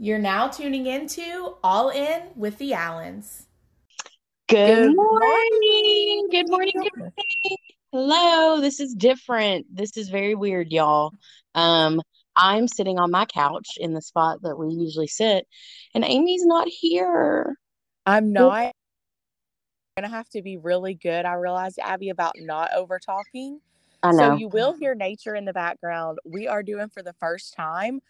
You're now tuning into All In with the Allens. Good, Good morning. Good morning. Good morning. Hello. This is different. This is very weird, y'all. Um, I'm sitting on my couch in the spot that we usually sit, and Amy's not here. I'm not gonna have to be really good. I realized Abby about not over talking. I know. So you will hear nature in the background. We are doing for the first time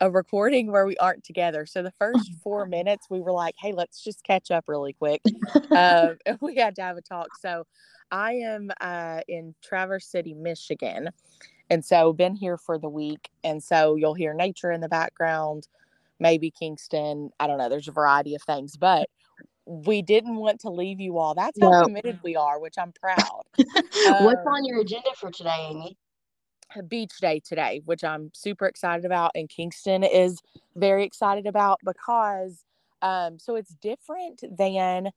a recording where we aren't together. So the first four minutes we were like, hey, let's just catch up really quick. um, and we had to have a talk. So I am uh, in Traverse City, Michigan. And so been here for the week. And so you'll hear nature in the background, maybe Kingston. I don't know. There's a variety of things, but we didn't want to leave you all. That's how No. committed we are, which I'm proud. What's Um, on your agenda for today, Amy? Beach day today, which I'm super excited about, and Kingston is very excited about because um, so it's different than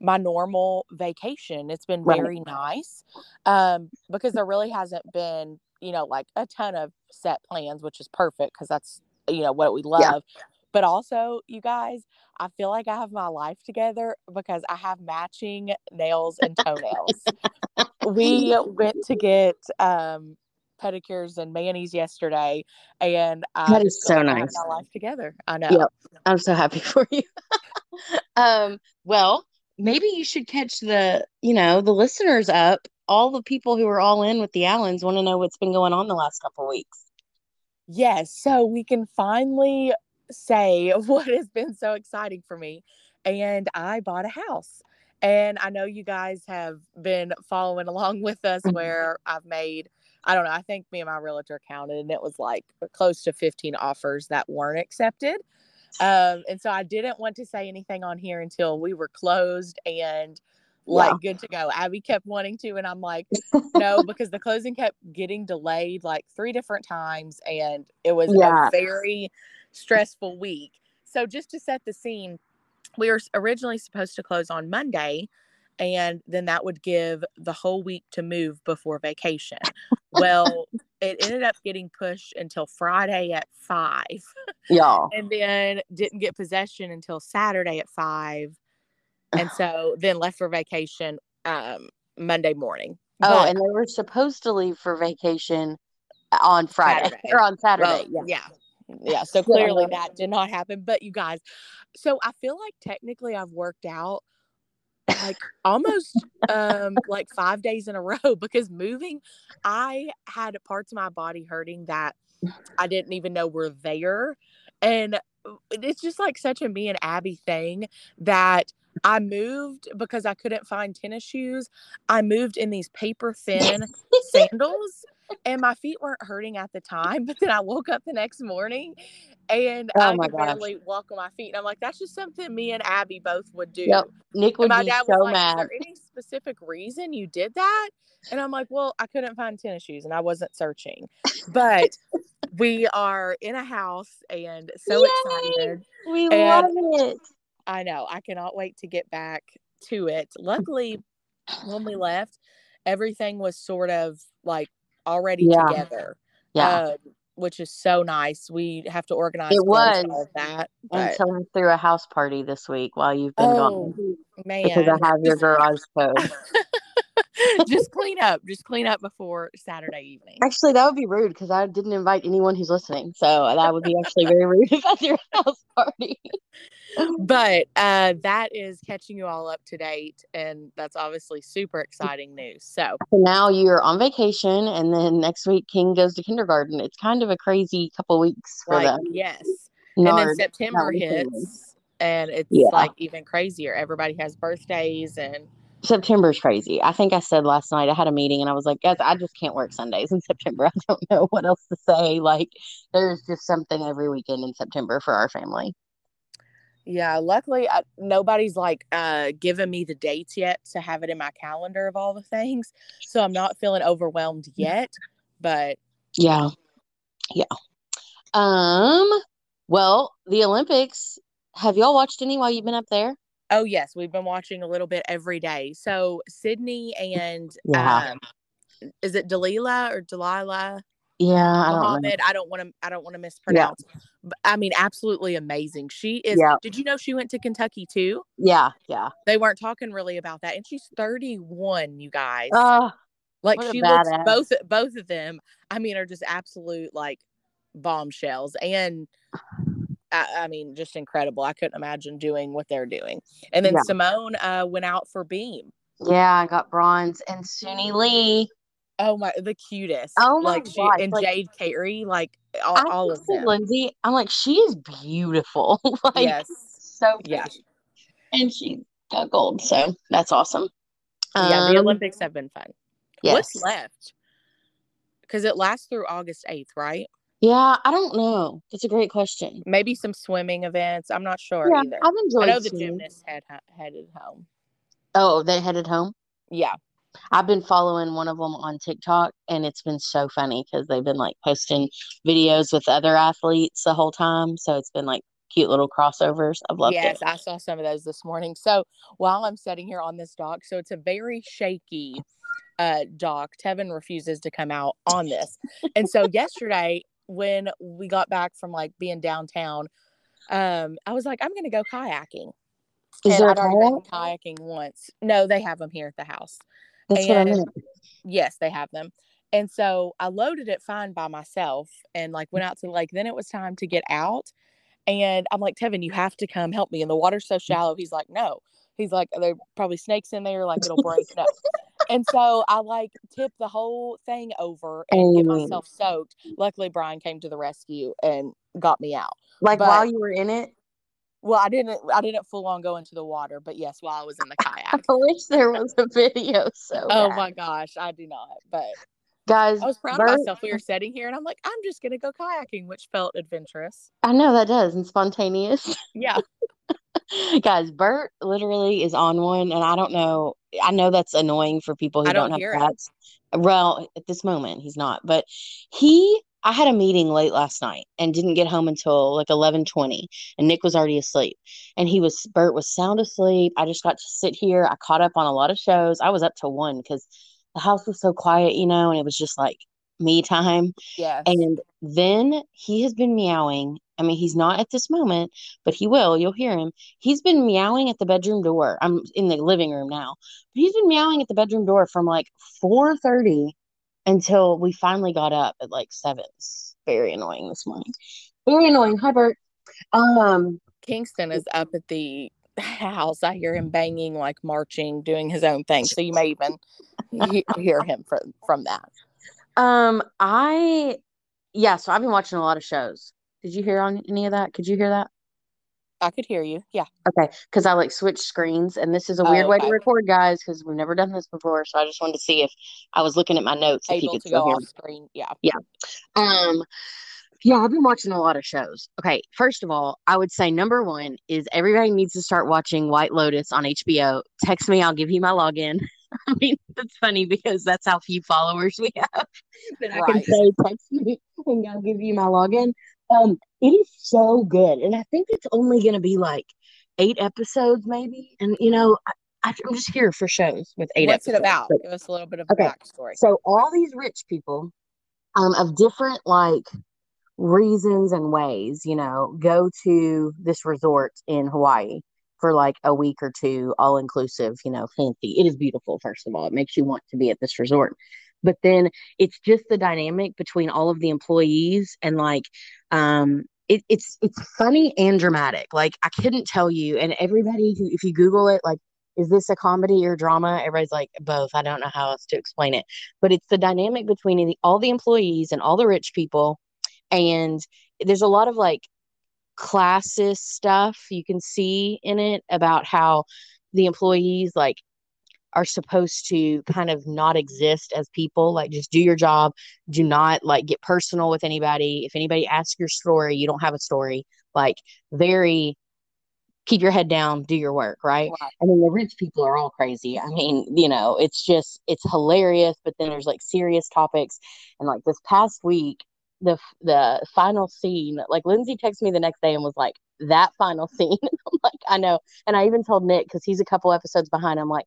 my normal vacation. It's been Right. very nice um, because there really hasn't been, you know, like a ton of set plans, which is perfect because that's you know what we love. But also, you guys, I feel like I have my life together because I have matching nails and toenails we went to get um pedicures and manis yesterday and I That is so like I have nice. my life together. I know. Yep. I'm so happy for you. um, well, maybe you should catch the, you know, the listeners up. All the people who are all in with the Allens want to know what's been going on the last couple weeks. Yes, so we can finally say what has been so exciting for me. And I bought a house. And I know you guys have been following along with us Mhm. where I've made, I don't know, I think me and my realtor counted and it was like close to 15 offers that weren't accepted. Um, and so I didn't want to say anything on here until we were closed and like good to go. Abby kept wanting to, and I'm like, no, because the closing kept getting delayed like three different times, and it was Yeah. a very stressful week. So just to set the scene, we were originally supposed to close on Monday, and then that would give the whole week to move before vacation. Well, it ended up getting pushed until Friday at five Y'all. and then didn't get possession until Saturday at five, and so then left for vacation um, Monday morning. Oh, But- and they were supposed to leave for vacation on Friday Saturday. or on Saturday. well, yeah. yeah, yeah. So clearly that did not happen. But you guys, so I feel like technically I've worked out like almost um like five days in a row because moving i had parts of my body hurting that i didn't even know were there. And uh, it's just like such a me and abby thing that i moved because i couldn't find tennis shoes. I moved in these paper thin sandals and my feet weren't hurting at the time but then i woke up the next morning and Oh i could gosh. barely walk on my feet and i'm like that's just something me and abby both would do Yep. Nick and would my be dad so was like, mad. Is there any specific reason you did that? And I'm like, Well, I couldn't find tennis shoes and I wasn't searching. But we are in a house and so Yay! excited. We And- love it. I know. I cannot wait to get back to it. Luckily, when we left, everything was sort of like already Yeah. together. Yeah. um, which is so nice. We have to organize It was that. But Until I threw a house party this week while you've been oh gone. man. Because I have your garage code. just clean up. Just clean up before Saturday evening. Actually, that would be rude because I didn't invite anyone who's listening. So that would be actually very rude if a house party. But uh, that is catching you all up to date, and that's obviously super exciting news. So So now you're on vacation, and then next week King goes to kindergarten. It's kind of a crazy couple weeks for like them. yes, and then September hits, and it's Yeah. like even crazier. Everybody has birthdays, and September's crazy. I think I said last night I had a meeting and I was like, guys, I just can't work Sundays in September. I don't know what else to say. Like, there's just something every weekend in September for our family. yeah. Luckily, I, nobody's like uh, given me the dates yet to have it in my calendar of all the things, so I'm not feeling overwhelmed yet. But Yeah. Yeah. Um, well, the Olympics, have y'all watched any while you've been up there? Oh yes, we've been watching a little bit every day. So Sydney and Yeah. um, is it Delilah or Delilah? Yeah, I don't know. Muhammad. I don't want to. I don't want to mispronounce. But, I mean, absolutely amazing. She is. Yeah. Did you know she went to Kentucky too? Yeah, yeah. They weren't talking really about that, and she's 31. You guys, like she looks badass. both both of them. I mean, are just absolute like bombshells, and I, I mean, just incredible. I couldn't imagine doing what they're doing. And then Yeah. Simone uh, went out for Beam. yeah, I got bronze and Suni Lee. Oh my, the cutest. Oh my like she gosh, and like- Jade Carey, like all, I all of them. Lindsay. I'm like, she is beautiful. like, yes. so pretty. Yeah. And she got gold, so that's awesome. yeah, the Um, Olympics have been fun. Yes. What's left? Because it lasts through August 8th, right? Yeah, I don't know. That's a great question. Maybe some swimming events. I'm not sure Yeah, either. I've enjoyed. I know the swimming. gymnasts had headed home. Oh, they headed home. Yeah. I've been following one of them on TikTok, and it's been so funny because they've been like posting videos with other athletes the whole time. So it's been like cute little crossovers. I've loved yes, it. Yes, I saw some of those this morning. So while I'm sitting here on this dock, so it's a very shaky uh dock. Tevin refuses to come out on this. And so yesterday when we got back from like being downtown, um, I was like, I'm gonna go kayaking. Is and I'd already been kayaking once. No, they have them here at the house. That's what I and- meant. Yes, they have them. And so I loaded it fine by myself and like went out to the lake. Then it was time to get out. And I'm like, Tevin, you have to come help me. And the water's so shallow. He's like, no. He's like, there probably snakes in there, like it'll break. no. And so I like tip the whole thing over and get Oh. myself soaked. Luckily, Brian came to the rescue and got me out. Like but- while you were in it, Well, I didn't I didn't full on go into the water, but yes, while I was in the kayak. I wish there was a video. So oh bad. my gosh, I do not. But guys, I was proud Bert- of myself. We were sitting here and I'm like, I'm just gonna go kayaking, which felt adventurous. I know that does and spontaneous. Yeah. Guys, Bert literally is on one, and I don't know. I know that's annoying for people who I don't don't, have cats. Well, at this moment, he's not. But he, I had a meeting late last night and didn't get home until like eleven twenty, and Nick was already asleep. And he was Bert was sound asleep. I just got to sit here. I caught up on a lot of shows. I was up to one because the house was so quiet, you know, and it was just like me time. Yes. And then he has been meowing. I mean, he's not at this moment, but he will. You'll hear him. He's been meowing at the bedroom door. I'm in the living room now. But he's been meowing at the bedroom door from like 4:30 until we finally got up at like 7. It's very annoying this morning. Very annoying. Hi, Bert. Um, Kingston is up at the house. I hear him banging, like marching, doing his own thing. So you may even hear him from from that. Um, I yeah, so I've been watching a lot of shows. Did you hear on any of that? Could you hear that? I could hear you. Yeah. Okay, because I like switch screens, and this is a Oh, weird way to record, guys, because we've never done this before. So I just wanted to see if I was looking at my notes if you could to go off screen. Yeah. Um, yeah, I've been watching a lot of shows. Okay, first of all, I would say number one is everybody needs to start watching White Lotus on HBO. Text me, I'll give you my login. I mean, that's funny because that's how few followers we have. That I can say, text me, and I'll give you my login. Um, it is so good, and I think it's only going to be like eight episodes, maybe. And you know, I, I'm just here for shows with eight What's it episodes. about? but- Give us a little bit of a Okay. backstory. so all these rich people, um, of different like reasons and ways, you know, go to this resort in Hawaii for like a week or two, all inclusive, you know, fancy. It is beautiful, first of all. It makes you want to be at this resort. But then it's just the dynamic between all of the employees and like um it, it's it's funny and dramatic. Like I couldn't tell you, and everybody who if you Google it, like, is this a comedy or drama? Everybody's like both. I don't know how else to explain it but it's the dynamic between all the employees and all the rich people and there's a lot of like classist stuff you can see in it about how the employees like are supposed to kind of not exist as people like just do your job do not like get personal with anybody if anybody asks your story you don't have a story like very keep your head down do your work right Right. I mean, the rich people are all crazy. I mean, you know, it's just it's hilarious, but then there's like serious topics. And like this past week, the the final scene, like Lindsay texted me the next day and was like, "That final scene." I'm like, I know. And I even told Nick because he's a couple episodes behind. I'm like,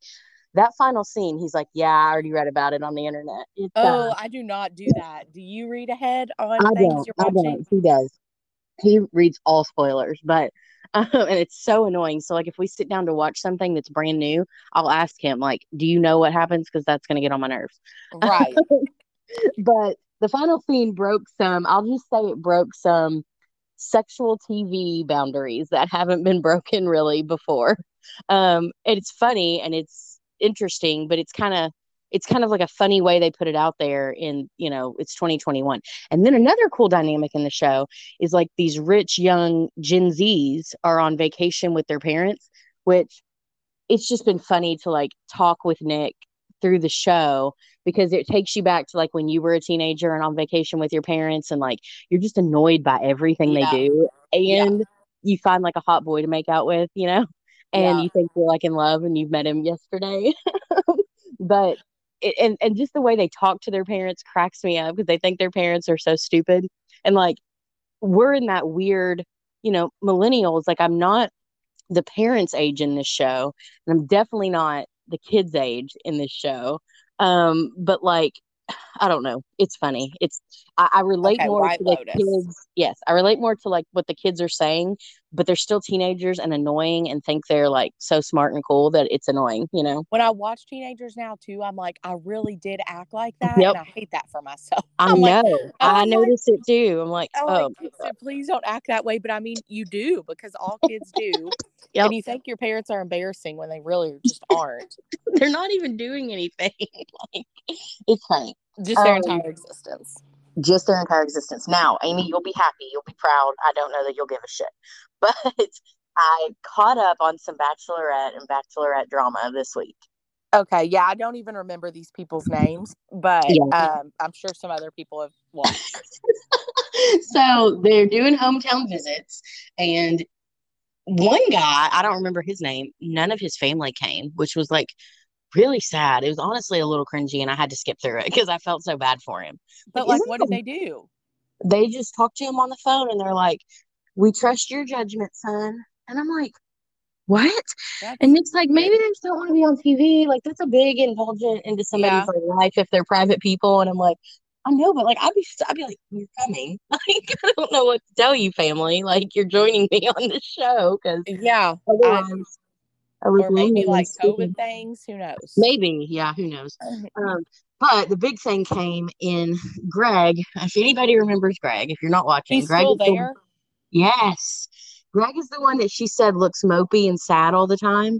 that final scene, he's like, "Yeah, I already read about it on the internet." It's, Oh, uh, I do not do that. Do you read ahead on I things don't. you're I watching? don't. He does. He reads all spoilers, but um, and it's so annoying. So like, if we sit down to watch something that's brand new, I'll ask him like, "Do you know what happens?" Because that's gonna get on my nerves. Right. but the final scene broke some. I'll just say it broke some sexual TV boundaries that haven't been broken really before. Um, it's funny and it's interesting, but it's kind of it's kind of like a funny way they put it out there in you know it's 2021 and then another cool dynamic in the show is like these rich young gen z's are on vacation with their parents which it's just been funny to like talk with nick through the show because it takes you back to like when you were a teenager and on vacation with your parents and like you're just annoyed by everything Yeah. they do Yeah. and you find like a hot boy to make out with you know and Yeah. you think you're like in love and you've met him yesterday but it, and and just the way they talk to their parents cracks me up because they think their parents are so stupid and like we're in that weird you know millennials like i'm not the parents age in this show and i'm definitely not the kids age in this show. Um but like i don't know. It's funny. It's i, I relate Okay, more to the Lotus. kids. Yes i relate more to like what the kids are saying but they're still teenagers and annoying and think they're like so smart and cool that it's annoying you know When I watch teenagers now too, I'm like, I really did act like that, Yep. and I hate that for myself. i I'm know like, i I'm like- noticed it too i'm like I'm oh like, so please don't act that way. But I mean, you do because all kids do. Yep. And you think your parents are embarrassing when they really just aren't. they're not even doing anything like it's funny Just their Um, entire existence. Just their entire existence. Now, Amy, you'll be happy. You'll be proud. I don't know that you'll give a shit. But I caught up on some Bachelorette and Bachelorette drama this week. Okay, yeah, I don't even remember these people's names, but Yeah. um, I'm sure some other people have watched. so they're doing hometown visits, and one guy, I don't remember his name, none of his family came, which was like really sad. It was honestly a little cringy, and I had to skip through it because I felt so bad for him. But like, what did they do? they just talked to him on the phone and they're like, We trust your judgment, son. And I'm like, What? That's, And it's like maybe they just don't want to be on TV. Like that's a big indulgent into somebody's Yeah. life if they're private people. And I'm like, I know, but like I'd be I'd be like, You're coming. Like I don't know what to tell you, family. Like you're joining me on the show because yeah, otherwise look or maybe like. COVID things. Who knows? Maybe, yeah, who knows? Um, but the big thing came in Greg. If anybody remembers Greg, if you're not watching, He's Greg still is the- there. yes, Greg is the one that she said looks mopey and sad all the time,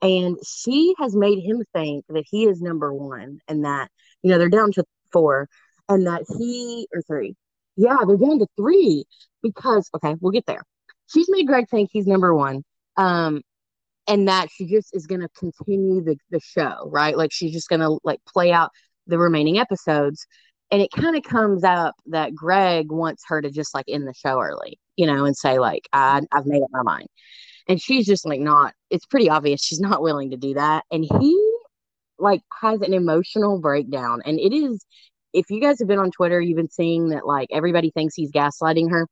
and she has made him think that he is number one, and that you know they're down to four, and that he or three, yeah, they're down to three because okay, we'll get there. She's made Greg think he's number one. Um, and that she just is going to continue the, the show, right? Like she's just going to like play out the remaining episodes. And it kind of comes up that Greg wants her to just like end the show early, you know, and say like, I, I've made up my mind. And she's just like not, it's pretty obvious she's not willing to do that. And he like has an emotional breakdown. And it is, if you guys have been on Twitter, you've been seeing that like everybody thinks he's gaslighting her.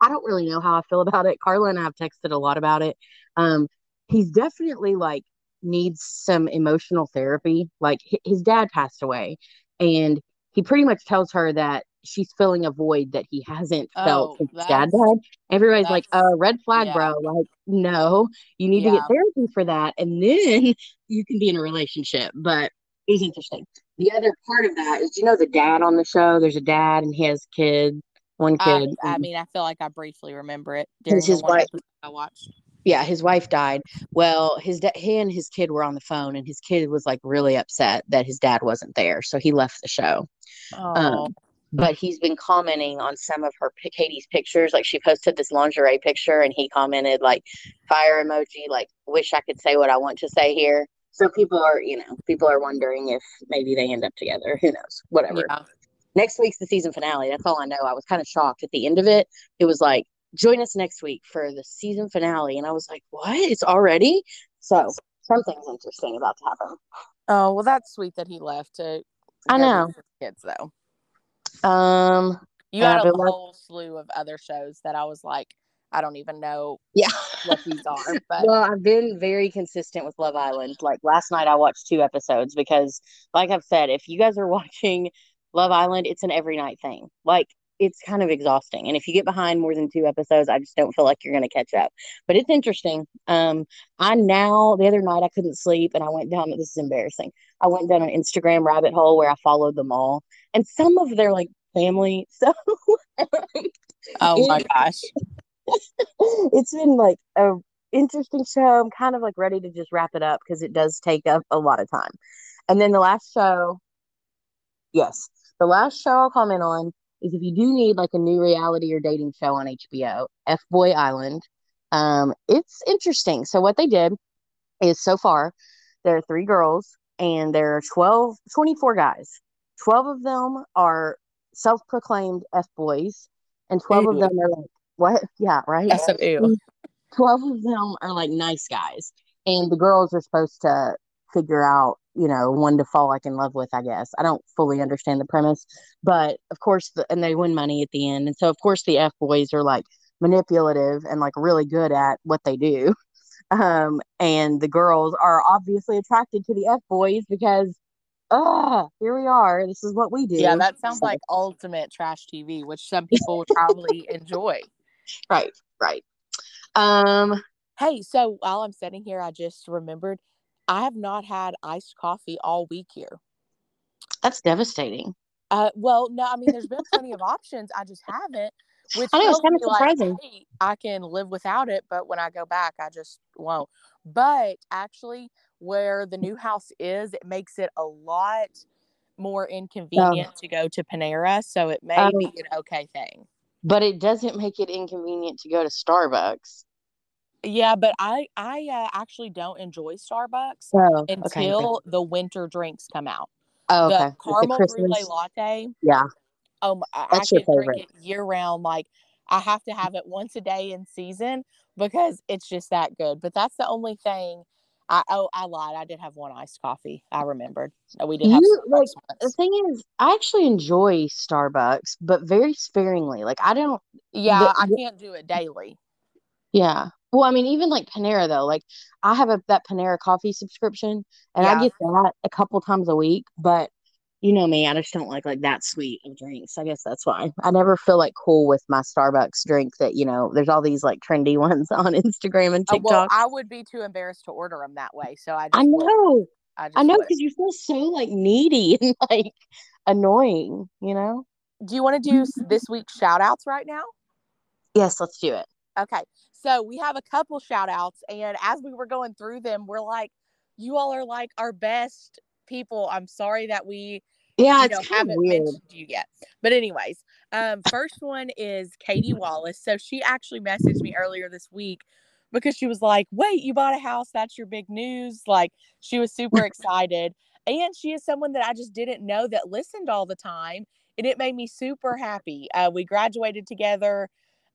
I don't really know how I feel about it. Carla and I have texted a lot about it. Um, he's definitely like needs some emotional therapy. Like his dad passed away, and he pretty much tells her that she's filling a void that he hasn't felt Oh, since his dad died. Everybody's like, "Uh, red flag, yeah. bro." Like, no, you need to get therapy for that, and then you can be in a relationship. But it was interesting. The other part of that is, you know, the dad on the show. There's a dad, and his has kid, one kid. I and- mean, I feel like I briefly remember it during His- the one wife- I watched. Yeah, his wife died. Well, his da- he and his kid were on the phone, and his kid was like really upset that his dad wasn't there, so he left the show. Oh, Um, but he's been commenting on some of her Katie's pictures. Like she posted this lingerie picture, and he commented like fire emoji, like wish I could say what I want to say here. So people are, you know, people are wondering if maybe they end up together. Who knows? Whatever yeah. next week's the season finale. That's all I know. I was kind of shocked at the end of it. It was like, join us next week for the season finale. And I was like, what? It's already? So something's interesting about to happen. Oh, well, that's sweet that he left to. I know. kids though. Um, You had a whole slew of other shows that I was like, I don't even know Yeah. what these are, but Well, I've been very consistent with Love Island. Like last night, I watched two episodes because, like I've said, if you guys are watching Love Island, it's an every night thing. Like it's kind of exhausting, and if you get behind more than two episodes, I just don't feel like you're going to catch up. But it's interesting. Um, I now the other night I couldn't sleep, and I went down. This is embarrassing. I went down an Instagram rabbit hole where I followed them all, and some of their like family. So oh my gosh. it's been like a interesting show. I'm kind of like ready to just wrap it up because it does take up a lot of time. And then the last show, yes, the last show I'll comment on is if you do need like a new reality or dating show on HBO, F Boy Island. Um, it's interesting. So what they did is so far there are three girls and there are 12, 24 guys. 12 of them are self-proclaimed F boys and 12 of them are like what? Yeah, right. That's so ew. 12 of them are like nice guys and the girls are supposed to figure out you know one to fall like in love with i guess. I don't fully understand the premise but of course the, and they win money at the end and so of course the f boys are like manipulative and like really good at what they do. Um and the girls are obviously attracted to the f boys because ah here we are this is what we do. Yeah, that sounds So- like ultimate trash TV, which some people would probably enjoy. right right. Um Hey, so while I'm sitting here, I just remembered I have not had iced coffee all week here. that's devastating Uh, well, no, I mean, there's been plenty of options. I just haven't, which I know, it's me, like, surprising. hey, I can live without it, but when I go back, I just won't. But actually, where the new house is, it makes it a lot more inconvenient to go to Panera. So it may Um, be an okay thing. but it doesn't make it inconvenient to go to starbucks Yeah, but I I uh, actually don't enjoy Starbucks Oh, okay. until the winter drinks come out. Oh, okay. The caramel brulee latte. Yeah. Oh, my, I, I That's your favorite. year round. Like I have to have it once a day in season because it's just that good. But that's the only thing. I oh I lied. I did have one iced coffee. I remembered. We did have You, like, The thing is, I actually enjoy Starbucks, but very sparingly. Like, I don't, Yeah, the- I can't do it daily. yeah. Well, I mean, even like Panera, though, like, I have a that Panera coffee subscription, and I get that a couple times a week, but you know me, I just don't like like that sweet of drinks. I guess that's why I never feel like cool with my Starbucks drink that, you know, there's all these like trendy ones on Instagram and Uh, well, TikTok. I would be too embarrassed to order them that way. So I just I know. I just I know because you feel so like needy and like annoying, you know? Do you want to do this week's shout outs right now? Yes, let's do it. Okay. So we have a couple shout outs. And as we were going through them, we're like, you all are like our best people. I'm sorry that we Yeah, you know, haven't weird. mentioned you yet. But anyways, um, first one is Katie Wallace. So she actually messaged me earlier this week because she was like, "Wait, you bought a house? That's your big news!" Like she was super excited, and she is someone that I just didn't know that listened all the time, and it made me super happy. Uh, we graduated together.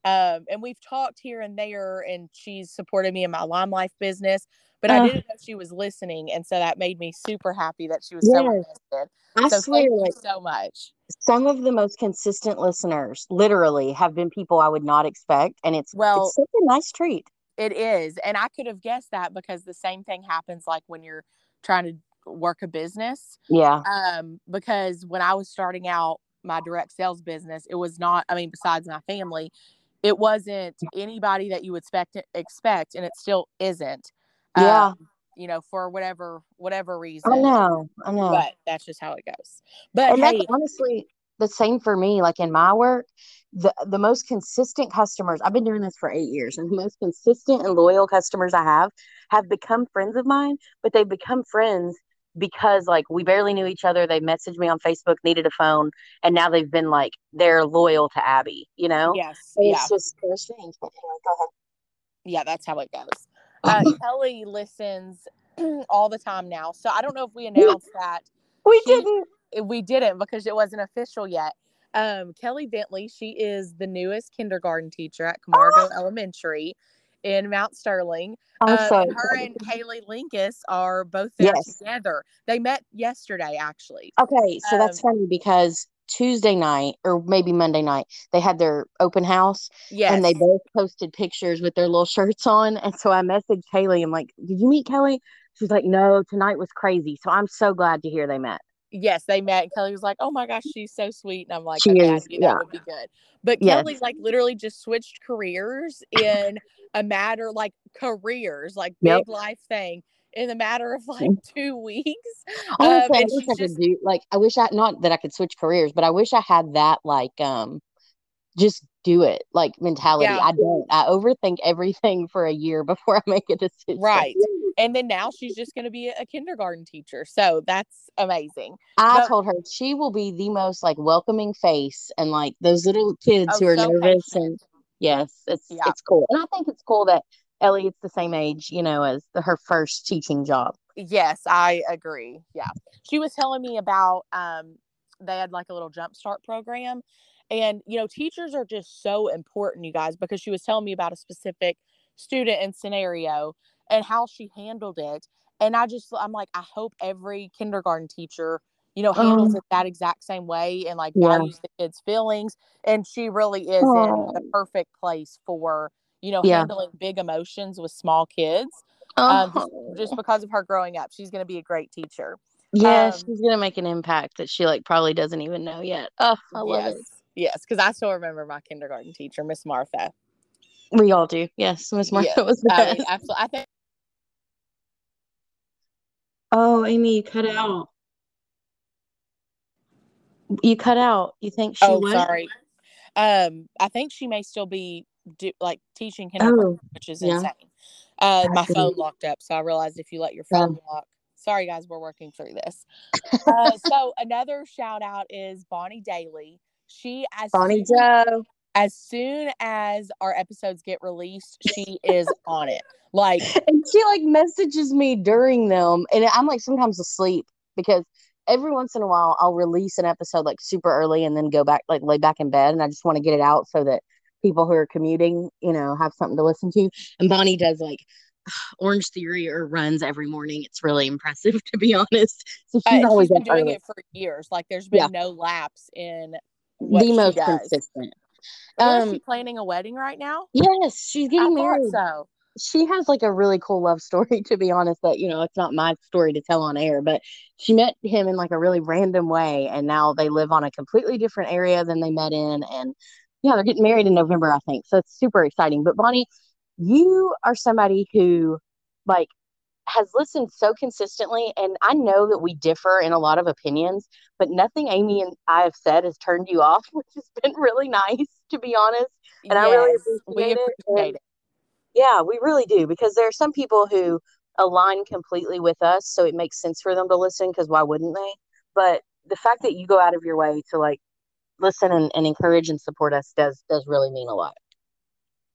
Um, and we've talked here and there, and she's supported me in my LimeLife business, but I didn't know she was listening, and so that made me super happy that she was so Yes. invested. I So swear, thank you like so much. some of the most consistent listeners, literally, have been people I would not expect, and it's Well- it's such a nice treat. It is. And I could have guessed that because the same thing happens like when you're trying to work a business. Yeah, Um, because when I was starting out my direct sales business, it was not, I mean, besides my family, it wasn't anybody that you would expect expect, and it still isn't. Yeah. Um, you know, for whatever whatever reason. I know, I know. But that's just how it goes. But and hey, that's honestly the same for me. Like in my work, the the most consistent customers. I've been doing this for eight years, and the most consistent and loyal customers I have have become friends of mine. But they've become friends because like we barely knew each other. They messaged me on Facebook, needed a phone, and now they've been like they're loyal to Abby. You know, yes, And yeah. it's just so strange. But anyway, go ahead. yeah, that's how it goes. Uh, Kelly listens all the time now. So I don't know if we announced that. We She- didn't. We didn't because it wasn't official yet. Um, Kelly Bentley, she is the newest kindergarten teacher at Camargo Elementary in Mount Sterling. I'm Um, her and Kaylee Linkus are both there Yes. together. They met yesterday, actually. Okay, so that's Um, funny because Tuesday night or maybe Monday night, they had their open house Yes. and they both posted pictures with their little shirts on. And so I messaged Haley. I'm like, Did you meet Kelly? She's like, No, tonight was crazy. So I'm so glad to hear they met. Yes, they met. And Kelly was like, "Oh my gosh, she's so sweet," and I'm like, She "Okay, is, knew that would be good." But Yes. Kelly like literally just switched careers in a matter like careers, like big life thing in the matter of like two weeks. Honestly, Um, I and wish I could just do like I wish I not that I could switch careers, but I wish I had that like um just do it like mentality. Yeah. I don't. I overthink everything for a year before I make a decision. right. And then now she's just going to be a kindergarten teacher, so that's amazing. I But- told her she will be the most like welcoming face and like those little kids Oh, who are so nervous patient. and yes, it's Yeah. it's cool. And I think it's cool that Elliot's the same age, you know, as the, her first teaching job. Yes, I agree. Yeah. She was telling me about um they had like a little jumpstart program and you know teachers are just so important you guys because she was telling me about a specific student and scenario and how she handled it and I just I'm like I hope every kindergarten teacher you know handles Um, it that exact same way and like Yeah. values the kids feelings and she really is in the perfect place for you know Yeah. handling big emotions with small kids um, just, Oh. because of her growing up. She's going to be a great teacher. yeah, um, she's gonna make an impact that she like probably doesn't even know yet. Oh, I love yes. it. Yes, because I still remember my kindergarten teacher, Miss Martha. We all do. Yes, Miss Martha Yeah, was the I best. mean, absolutely. I think Oh, Amy, you cut out. You cut out. You think she oh, what? sorry. Um, I think she may still be do, like teaching kindergarten, Oh, which is yeah. insane. Uh, my phone locked up, so I realized if you let your Yeah. phone lock. Sorry, guys, we're working through this. Uh, so another shout out is Bonnie Daly. She as Bonnie soon, Joe. as soon as our episodes get released, she is on it. Like And she like messages me during them, and I'm like sometimes asleep because every once in a while I'll release an episode like super early and then go back like lay back in bed, and I just want to get it out so that people who are commuting, you know, have something to listen to. And Bonnie does like Orangetheory or runs every morning. It's really impressive to be honest. So Uh, she's and always she's been doing early. it for years. Like there's been Yeah. no lapse in what The most does. consistent. Where is Um, she planning a wedding right now? Yes, she's getting thought married. so. She has like a really cool love story to be honest that you know it's not my story to tell on air but she met him in like a really random way and now they live on a completely different area than they met in and yeah they're getting married in november i think so it's super exciting but bonnie you are somebody who like has listened so consistently and i know that we differ in a lot of opinions but nothing amy and i have said has turned you off which has been really nice to be honest and I really yes, we appreciate it, it. Yeah, we really do because there are some people who align completely with us, so it makes sense for them to listen because why wouldn't they? But the fact that you go out of your way to like listen and, and encourage and support us does does really mean a lot.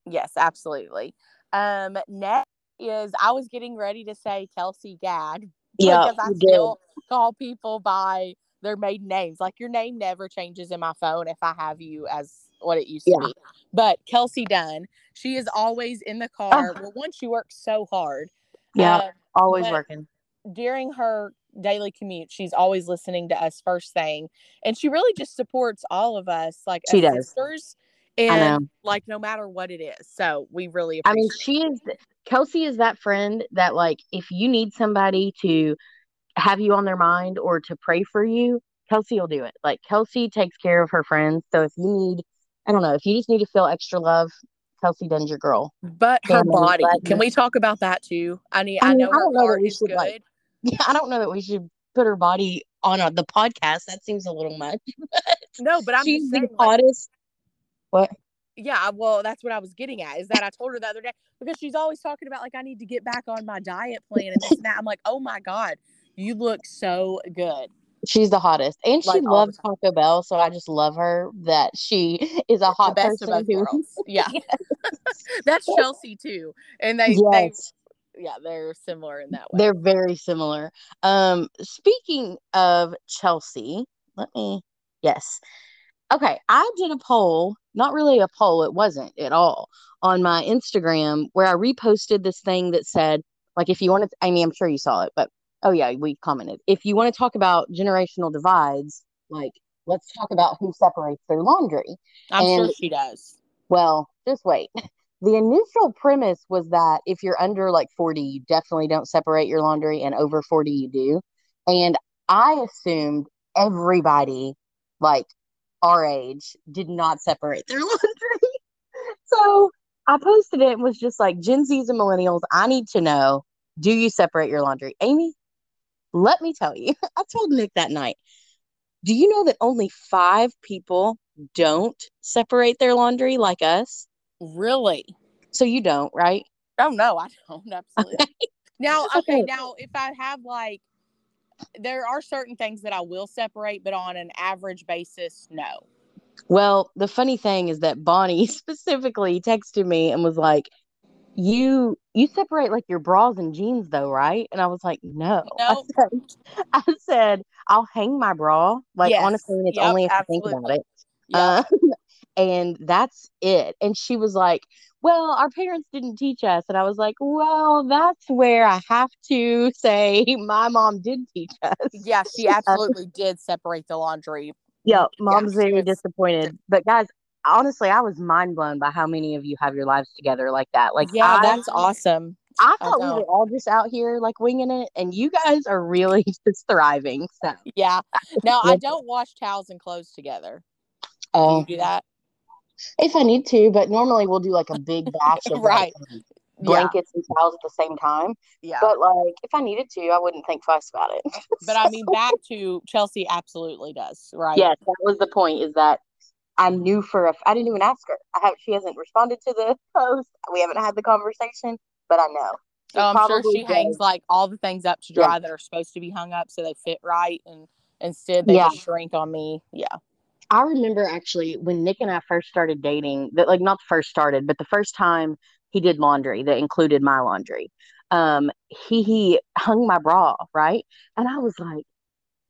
Yes, absolutely. Um, next is I was getting ready to say Kelsey Gad Yeah, because I did. still call people by their maiden names. Like your name never changes in my phone if I have you as what it used to be. But Kelsey Dunn, she is always in the car. Well, one, she works so hard. Yeah, Um, always working. during her daily commute, she's always listening to us first thing, and she really just supports all of us, like She does. sisters, and like no matter what it is. So we really I mean, she is Kelsey is that friend that like if you need somebody to have you on their mind or to pray for you, Kelsey will do it. Like Kelsey takes care of her friends. So if you need, I don't know, if you just need to feel extra love, Kelsey Dunn's your girl. But her Family, body, can we talk about that too? I mean, I I, know I don't know that we should, good. like, Yeah, I don't know that we should put her body on a, the podcast. That seems a little much. no, but I'm She's just the saying, like, hottest. What? yeah, well, that's what I was getting at. Is that I told her the other day because she's always talking about like I need to get back on my diet plan and this and that. I'm like, oh my god, you look so good. She's the hottest, and she Like, the loves Taco Bell. So I just love her that she is a hot best person who. Yeah, that's Chelsea too, and they they Yes, yeah they're similar in that way. they're very similar. Um, speaking of Chelsea, let me. Yes. Okay, I did a poll, not really a poll, it wasn't at all, on my Instagram where I reposted this thing that said, like, if you want to, I mean, I'm sure you saw it, but oh yeah, we commented. If you want to talk about generational divides, like, let's talk about who separates their laundry. I'm sure she does. Well, just wait. The initial premise was that if you're under like 40, you definitely don't separate your laundry, and over 40, you do. And I assumed everybody, like our age, did not separate their laundry. So I posted it and was just like, Gen Zs and millennials, I need to know do you separate your laundry? Amy, let me tell you, I told Nick that night, do you know that only five people don't separate their laundry like us? Really? So you don't, right? Oh no, I don't. Absolutely. not. Now, okay, Okay. now if I have like there are certain things that I will separate, but on an average basis, no. Well, the funny thing is that Bonnie specifically texted me and was like, "You you separate like your bras and jeans though, right?" And I was like, "No." I said, I said, "I'll hang my bra." Like Yes. honestly, it's Yep, only if I think about it. Yeah. Uh, and that's it. And she was like, Well, our parents didn't teach us. And I was like, Well, that's where I have to say my mom did teach us. yeah, she absolutely did separate the laundry. Yeah, mom's she very was- disappointed. But guys, honestly, I was mind blown by how many of you have your lives together like that. Like, yeah, I, that's awesome. I I thought we were all just out here like winging it, and you guys are really just thriving. So, Yeah. Now I don't wash towels and clothes together. Do uh, you do that? if I need to, but normally we'll do like a big batch of Right. like, blankets and towels at the same time. Yeah. But like, if I needed to, I wouldn't think twice about it. But I mean, back to Chelsea absolutely does, right? yes, that was the point. Is that I knew for a, f- I didn't even ask her. I have, she hasn't responded to the post. We haven't had the conversation, but I know. She Oh, I'm sure probably she hangs like all the things up to Yeah. dry that are supposed to be hung up so they fit right, and instead they Yeah. just shrink on me. Yeah. I remember actually when Nick and I first started dating, that like not first started, but the first time he did laundry that included my laundry. Um, he he hung my bra, right? And I was like,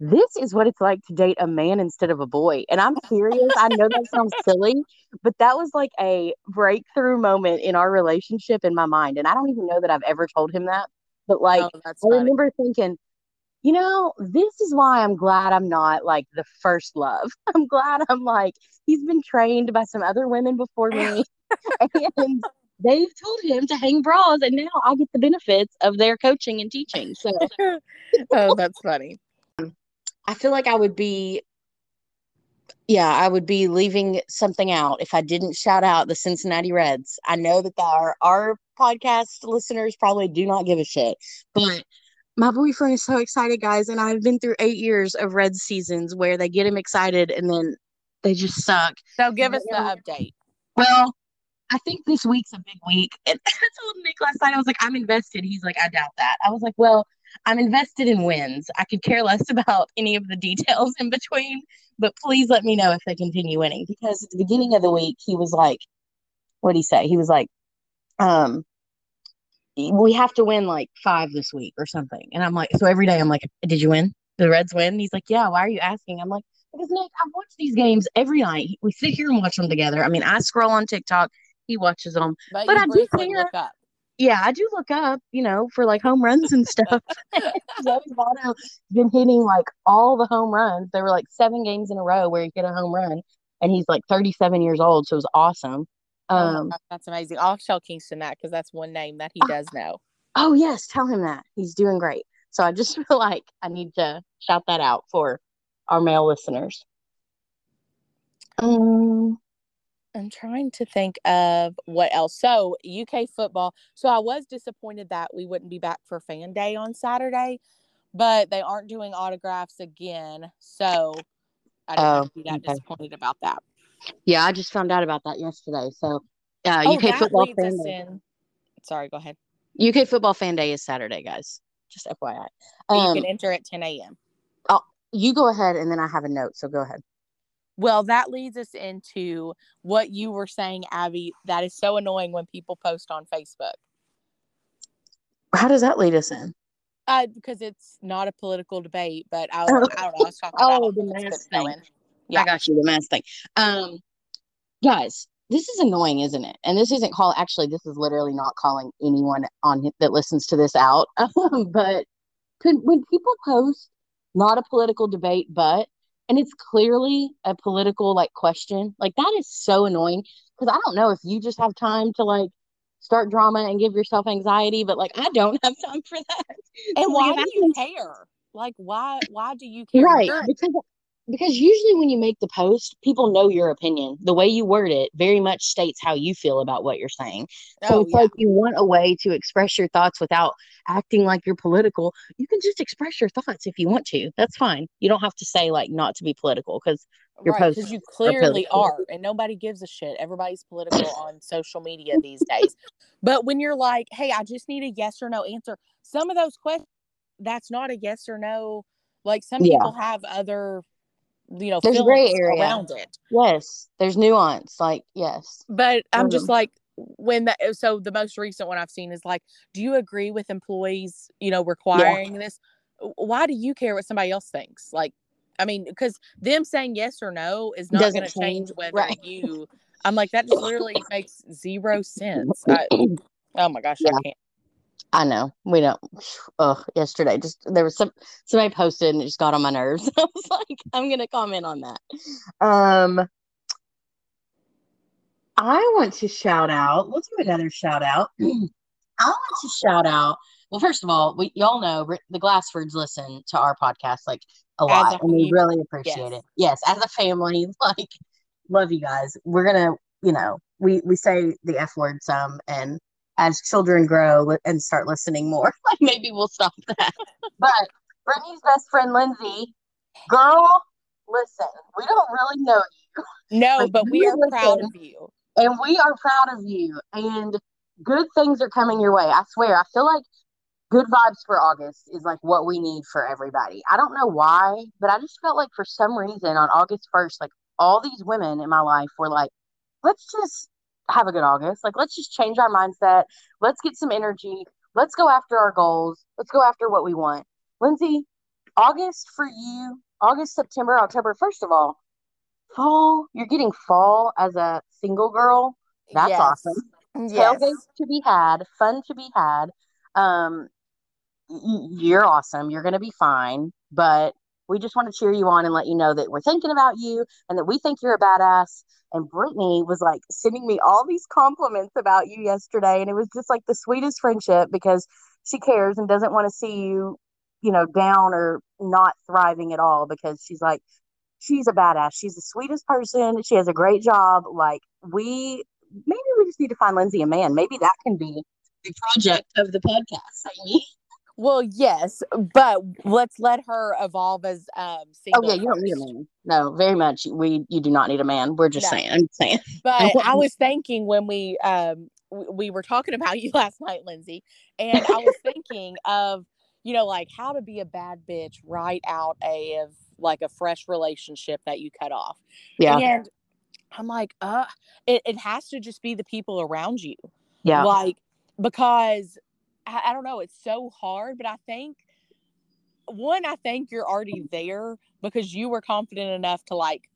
this is what it's like to date a man instead of a boy. And I'm serious. I know that sounds silly, but that was like a breakthrough moment in our relationship in my mind. And I don't even know that I've ever told him that. But like oh, I funny. remember thinking, you know, this is why I'm glad I'm not like the first love. I'm glad I'm like, he's been trained by some other women before me, and they've told him to hang bras, and now I get the benefits of their coaching and teaching. So oh, that's funny. I feel like I would be, yeah, I would be leaving something out if I didn't shout out the Cincinnati Reds. I know that our our podcast listeners probably do not give a shit, but my boyfriend is so excited, guys, and I've been through eight years of Reds seasons where they get him excited and then they just suck. So give us the update. Well, I think this week's a big week. And I told Nick last night, I was like, I'm invested. He's like, I doubt that. I was like, well, I'm invested in wins. I could care less about any of the details in between, but please let me know if they continue winning. Because at the beginning of the week, he was like, what did he say? He was like, um, we have to win like five this week or something. And I'm like, so every day I'm like, did you win? The Reds win? He's like, yeah. Why are you asking? I'm like, because Nick, I've watched these games every night. We sit here and watch them together. I mean, I scroll on TikTok. He watches them. But, But I do care. Yeah, I do look up, you know, for like home runs and stuff. Joey Votto's been hitting like all the home runs. There were like seven games in a row where he hit a home run, and he's like 37 years old, so it was awesome. Oh Um, God, that's amazing. I'll tell Kingston that because that's one name that he Oh. does know. oh yes, tell him that he's doing great. So I just feel like I need to shout that out for our male listeners. Um, I'm trying to think of what else. So UK football. So I was disappointed that we wouldn't be back for fan day on Saturday, but they aren't doing autographs again. So I didn't Oh, be that okay. disappointed about that. yeah, I just found out about that yesterday. So, uh, oh, UK football fan day. Sorry, go ahead. UK football fan day is Saturday, guys. Just FYI. Um, you can enter at 10 a.m. Oh, you go ahead, and then I have a note. So go ahead. Well, that leads us into what you were saying, Abby. That is so annoying when people post on Facebook. How does that lead us in? Uh, because it's not a political debate, but I, I Oh. don't know. I was talking about Oh, it the mask thing. going. Yeah. I got you. The mask thing. Um, guys, this is annoying, isn't it? And this isn't call. Actually, this is literally not calling anyone on that listens to this out. but could when people post not a political debate, but and it's clearly a political like question. Like that is so annoying because I don't know if you just have time to like start drama and give yourself anxiety, but like I don't have time for that. And So, why do you care? Like why why do you care? Right. Because because usually when you make the post, people know your opinion. The way you word it very much states how you feel about what you're saying. So oh it's yeah. like you want a way to express your thoughts without acting like you're political. You can just express your thoughts if you want to. That's fine. You don't have to say like not to be political because your right, posts because you clearly political. are, and nobody gives a shit. Everybody's political on social media these days. But when you're like, "Hey, I just need a yes or no answer," some of those questions, that's not a yes or no. Like some Yeah. people have other, you know, There's a gray area. around it. Yes, there's nuance. Like yes, But I'm just Mhm. like, when that, so the most recent one I've seen is like, do you agree with employees, you know, requiring this? Why do you care what somebody else thinks? Like, I mean, because them saying yes or no is not going to change whether right. you. I'm like, that literally makes zero sense. I, oh my gosh, I can't. I know we don't. Ugh, yesterday just there was some somebody posted and it just got on my nerves. I was like, I'm gonna comment on that. Um, I want to shout out. We'll do another shout out. I want to shout out. Well, first of all, we y'all know the Glassfords listen to our podcast like a lot, a and we really appreciate yes. it. Yes, as a family, like love you guys. We're gonna, you know, we we say the f word some, and as children grow and start listening more, like maybe we'll stop that. but Brittany's best friend Lindsay, girl, listen, we don't really know you, No, Like, but we you are proud of you. and we are proud of you, and good things are coming your way. I swear. I feel like good vibes for August is like what we need for everybody. I don't know why, but I just felt like for some reason on August 1st, like all these women in my life were like, let's just have a good August. Like, let's just change our mindset. Let's get some energy. Let's go after our goals. Let's go after what we want. Lindsay, August for you, August, September, October, first of all, fall, you're getting fall as a single girl. That's Yes. awesome Yes. tailgates to be had, fun to be had. Um, you're awesome. You're gonna be fine. But we just want to cheer you on and let you know that we're thinking about you and that we think you're a badass. And Brittany was like sending me all these compliments about you yesterday, and it was just like the sweetest friendship because she cares and doesn't want to see you, you know, down or not thriving at all because she's like, she's a badass. She's the sweetest person. She has a great job. Like we maybe we just need to find Lindsay a man. Maybe that can be the project of the podcast. Well, yes, but let's let her evolve as um Oh yeah, you don't need a man. No, very much. We you do not need a man. We're just No. saying. I'm saying. But I was thinking when we um w- we were talking about you last night, Lindsay, and I was thinking of you know like how to be a bad bitch right out of like a fresh relationship that you cut off. Yeah. And I'm like, uh, it, it has to just be the people around you. Yeah. Like, because I, I don't know, it's so hard, but I think one, I think you're already there because you were confident enough to like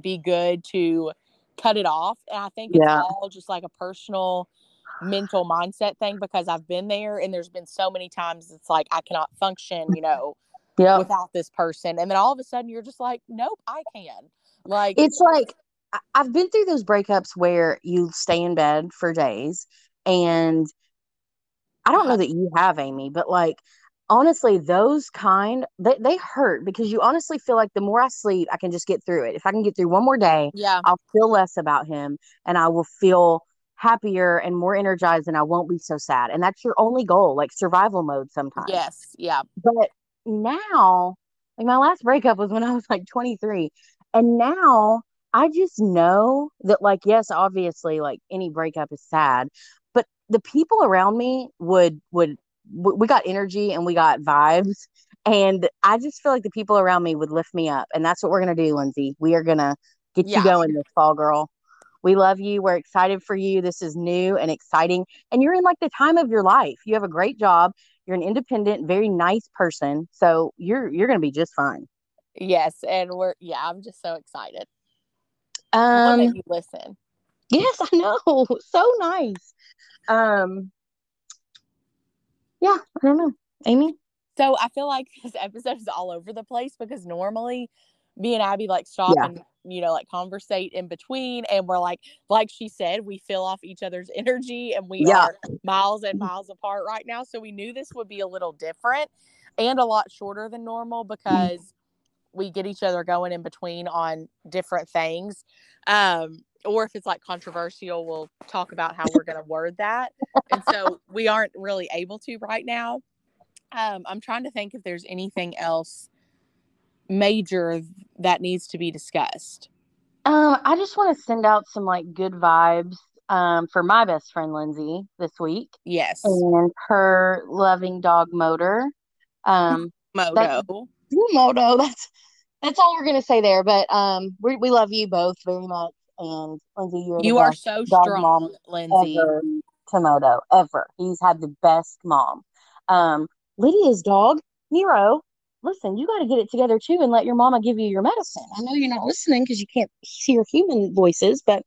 be good to cut it off. And I think it's Yeah. all just like a personal mental mindset thing because I've been there and there's been so many times it's like I cannot function, you know, Yeah. without this person. And then all of a sudden you're just like, nope, I can. Like, It's like I've been through those breakups where you stay in bed for days and I don't know that you have Amy, but like honestly, those kind they, they hurt because you honestly feel like the more I sleep, I can just get through it. If I can get through one more day, yeah, I'll feel less about him and I will feel happier and more energized and I won't be so sad. And that's your only goal, like survival mode sometimes. yes, yeah, But now, like my last breakup was when I was like 23. And now I just know that, like, yes, obviously, like any breakup is sad, the people around me would, would, we got energy and we got vibes. And I just feel like the people around me would lift me up. And that's what we're going to do, Lindsay. We are going to get Yeah. you going this fall, girl. We love you. We're excited for you. This is new and exciting. And you're in like the time of your life. You have a great job. You're an independent, very nice person. So you're you're gonna be just fine. yes. And we're, yeah, I'm just so excited. Um you listen. yes, I know. So nice. Um yeah, I don't know. Amy? So I feel like this episode is all over the place because normally me and Abby like stop Yeah. and you know like conversate in between, and we're like like she said, we fill off each other's energy, and we Yeah. are miles and miles apart right now. So we knew this would be a little different and a lot shorter than normal because we get each other going in between on different things. Um, or if it's like controversial, we'll talk about how we're going to word that. And so we aren't really able to right now. Um, I'm trying to think if there's anything else major that needs to be discussed. Um, I just want to send out some like good vibes um for my best friend Lindsay this week Yes. and her loving dog Motor. Um, Moto. Moto. That's that's all we're gonna say there. But um, we we love you both very much, and Lindsay, you're You are so dog strong, mom Lindsay. ever to Moto ever. He's had the best mom. Um, Lydia's dog Nero. Listen, you got to get it together too, and let your mama give you your medicine. I know you're not listening because you can't hear human voices, but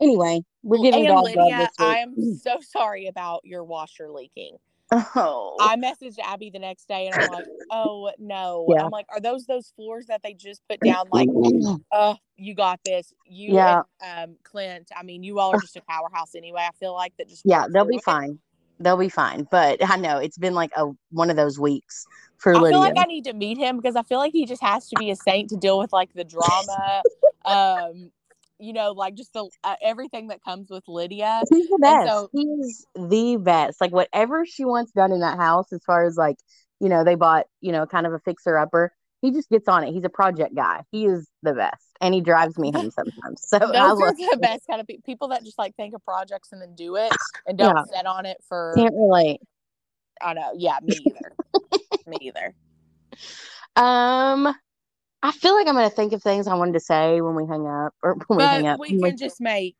anyway, we're giving and dog Lydia, this I'm so sorry about your washer leaking. Oh, I messaged Abby the next day and I'm like, oh no. Yeah. I'm like, are those those floors that they just put down? Like, oh, you got this. You Yeah. and um, Clint. I mean, you all are just a powerhouse anyway. I feel like that just yeah, they'll be it. fine. They'll be fine. But I know it's been like a one of those weeks for I Lydia. feel like I need to meet him because I feel like he just has to be a saint to deal with like the drama, um, you know, like just the uh, everything that comes with Lydia. He's the best. so- He's the best. Like whatever she wants done in that house, as far as like, you know, they bought, you know, kind of a fixer upper. He just gets on it. He's a project guy. He is the best. And he drives me home sometimes. So I Those are love the best kind of pe- people that just like think of projects and then do it and don't Yeah. sit on it for. can't relate. I know. Yeah, me either. me either. Um I feel like I'm gonna think of things I wanted to say when we hang up or when we hang But up. we can just make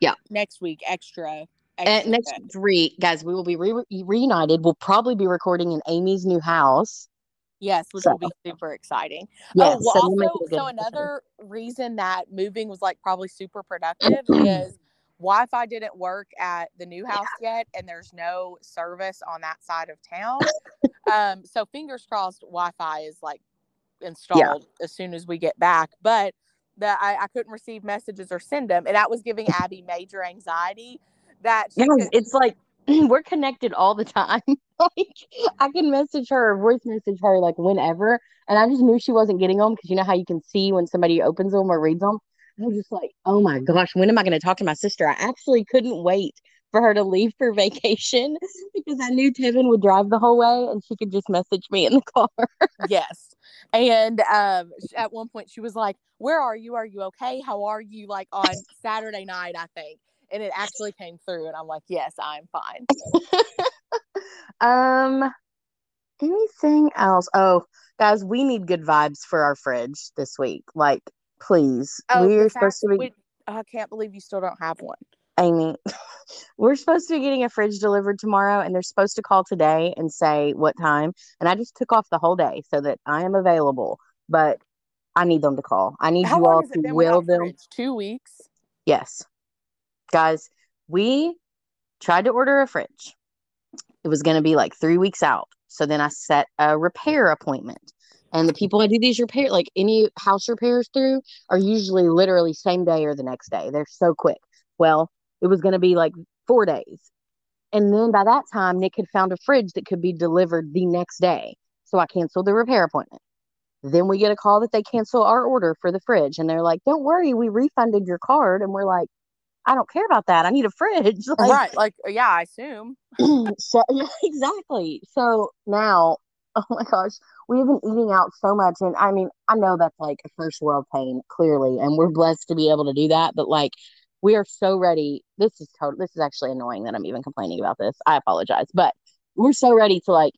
Yeah. next week extra. And extra next good. three guys, we will be re- reunited. We'll probably be recording in Amy's new house. Yes, which So- will be super exciting. Yes, oh, well, so also, it a good so another reason that moving was like probably super productive is Wi-Fi didn't work at the new house yet, and there's no service on that side of town. um, so fingers crossed, Wi-Fi is like installed as soon as we get back. But that I, I couldn't receive messages or send them, and that was giving Abby major anxiety. That could, it's like we're connected all the time. like I can message her or voice message her like whenever, and I just knew she wasn't getting them because you know how you can see when somebody opens them or reads them. I was just like, oh my gosh, when am I going to talk to my sister? I actually couldn't wait for her to leave for vacation because I knew Tevin would drive the whole way and she could just message me in the car. yes and um at one point she was like where are you are you okay how are you like on saturday night i think and it actually came through and i'm like yes i'm fine Um, anything else? Oh, guys, we need good vibes for our fridge this week. Like, please, oh we're supposed to be. wait, i can't believe you still don't have one Amy, we're supposed to be getting a fridge delivered tomorrow, and they're supposed to call today and say what time. And I just took off the whole day so that I am available, but I need them to call. I need how you all to will them. fridge two weeks Yes. Guys, we tried to order a fridge. It was going to be like three weeks out. So then I set a repair appointment. And the people I do these repair, like any house repairs through, are usually literally same day or the next day. They're so quick. Well, it was going to be like four days. And then by that time, Nick had found a fridge that could be delivered the next day. So I canceled the repair appointment. Then we get a call that they cancel our order for the fridge. And they're like, don't worry, we refunded your card. And we're like, I don't care about that. I need a fridge. Like, right like uh, yeah i assume so yeah, exactly. So now, oh my gosh, we have been eating out so much, and I mean, I know that's like a first world pain, clearly, and we're blessed to be able to do that. But like, we are so ready. This is total. This is actually annoying that I'm even complaining about this. I apologize, but we're so ready to like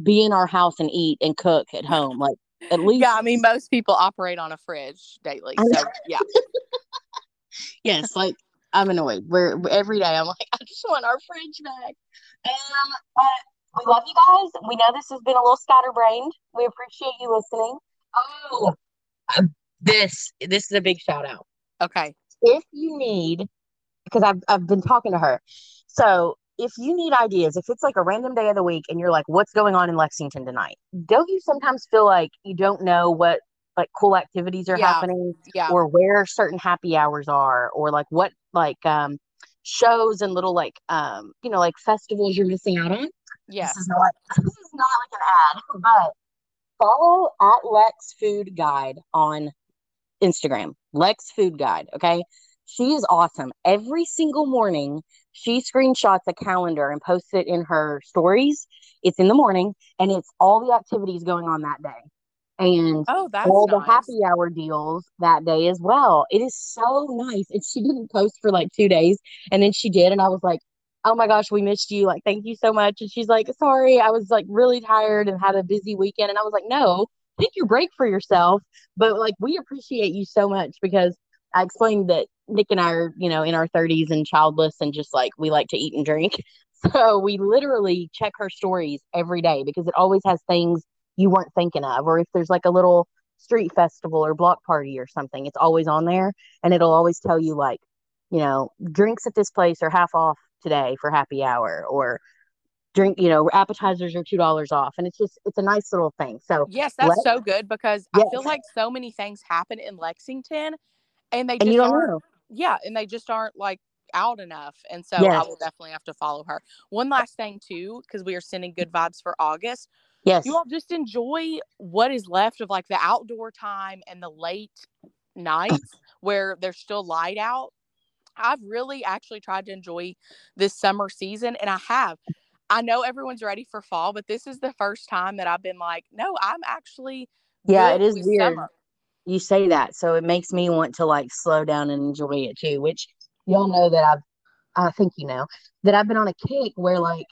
be in our house and eat and cook at home. Like at least, yeah i mean most people operate on a fridge daily so yeah yes, like I'm annoyed. We're every day. I'm like, I just want our fridge back. Um, but we love you guys. We know this has been a little scatterbrained. We appreciate you listening. Oh, this this is a big shout out. okay If you need, because I've I've been talking to her, so if you need ideas, if it's like a random day of the week and you're like, what's going on in Lexington tonight? Don't you sometimes feel like you don't know what like cool activities are Yeah. happening Yeah. or where certain happy hours are or like what like um shows and little like um you know like festivals you're missing out on. yes. This is not this is not like an ad, but follow at Lex Food Guide on Instagram. Lex Food Guide, okay? She is awesome. Every single morning, she screenshots a calendar and posts it in her stories. It's in the morning and it's all the activities going on that day. And Oh, that's all the happy hour deals that day as well. It is so nice. And she didn't post for like two days. And then she did. And I was like, oh my gosh, we missed you. Like, thank you so much. And she's like, sorry, I was like really tired and had a busy weekend. And I was like, no, take your break for yourself. But like, we appreciate you so much because I explained that Nick and I are, you know, in our 30s and childless and just like we like to eat and drink. So we literally check her stories every day because it always has things you weren't thinking of. Or if there's like a little street festival or block party or something, it's always on there and it'll always tell you like, you know, drinks at this place are half off today for happy hour or drink, you know, appetizers are two dollars off. And it's just it's a nice little thing. So Yes, that's so good because I feel like so many things happen in Lexington and they and just don't aren't know. yeah, and they just aren't like out enough. And so I will definitely have to follow her. One last thing too, because we are sending good vibes for August. Yes. You all just enjoy what is left of like the outdoor time and the late nights where there's still light out. I've really actually tried to enjoy this summer season and I have. I know everyone's ready for fall, but this is the first time that I've been like, no, I'm actually Yeah, it is weird. summer. you say that so it makes me want to like slow down and enjoy it too which y'all know that i've i think you know that i've been on a kick where like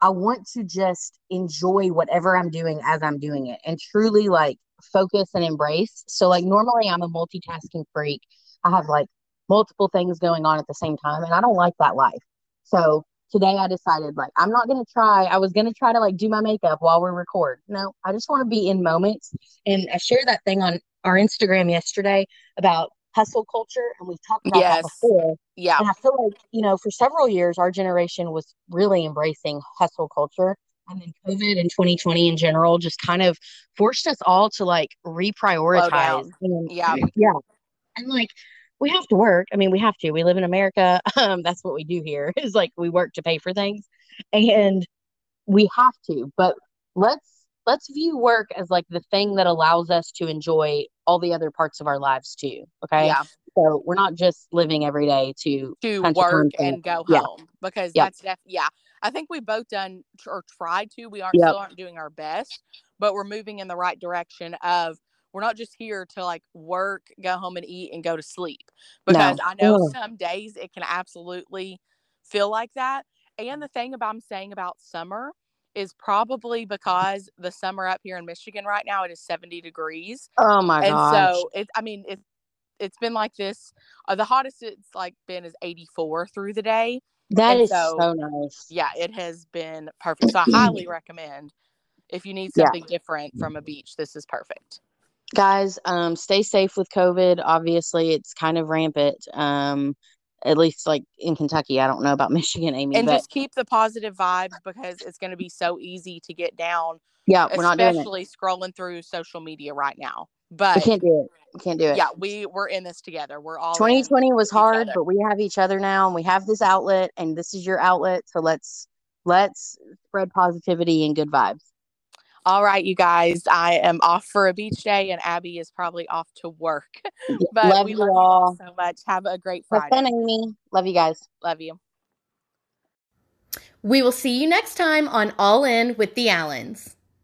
i want to just enjoy whatever i'm doing as i'm doing it and truly like focus and embrace so like normally i'm a multitasking freak i have like multiple things going on at the same time and i don't like that life so today i decided like i'm not going to try i was going to try to like do my makeup while we record no i just want to be in moments and I shared that thing on our Instagram yesterday about hustle culture, and we've talked about that before. Yeah. And I feel like you know, for several years, our generation was really embracing hustle culture, and then COVID and 2020 in general just kind of forced us all to like reprioritize. And, Yeah. yeah, and like we have to work. I mean, we have to. We live in America. Um, that's what we do here. Is like we work to pay for things, and we have to. But let's let's view work as like the thing that allows us to enjoy all the other parts of our lives too. Okay. Yeah. So we're not just living every day to to work and go Yeah. home because that's def- yeah i think we both done or tried to we aren't Yep. still aren't doing our best but we're moving in the right direction of we're not just here to like work go home and eat and go to sleep because i know some days it can absolutely feel like that and the thing about i'm saying about summer is probably because the summer up here in michigan right now it is 70 degrees Oh my god. and gosh. so it i mean it's it's been like this uh, the hottest it's like been is 84 through the day that and is so- so, nice. yeah it has been perfect so i highly recommend if you need Yeah. something different from a beach this is perfect Guys, um, stay safe with COVID. Obviously, it's kind of rampant. Um, at least like in Kentucky. I don't know about Michigan, Amy, and but just keep the positive vibes because it's going to be so easy to get down yeah, we're not doing it. especially scrolling through social media right now But We can't do it. We can't do it. yeah we we're in this together we're all 2020 was hard, but we have each other now and we have this outlet and this is your outlet. So let's let's spread positivity and good vibes. All right you guys i am off for a beach day and abby is probably off to work but love we you love all. you so much have a great Have friday fun, Amy. Love you guys. love you We will see you next time on All In with the Allens.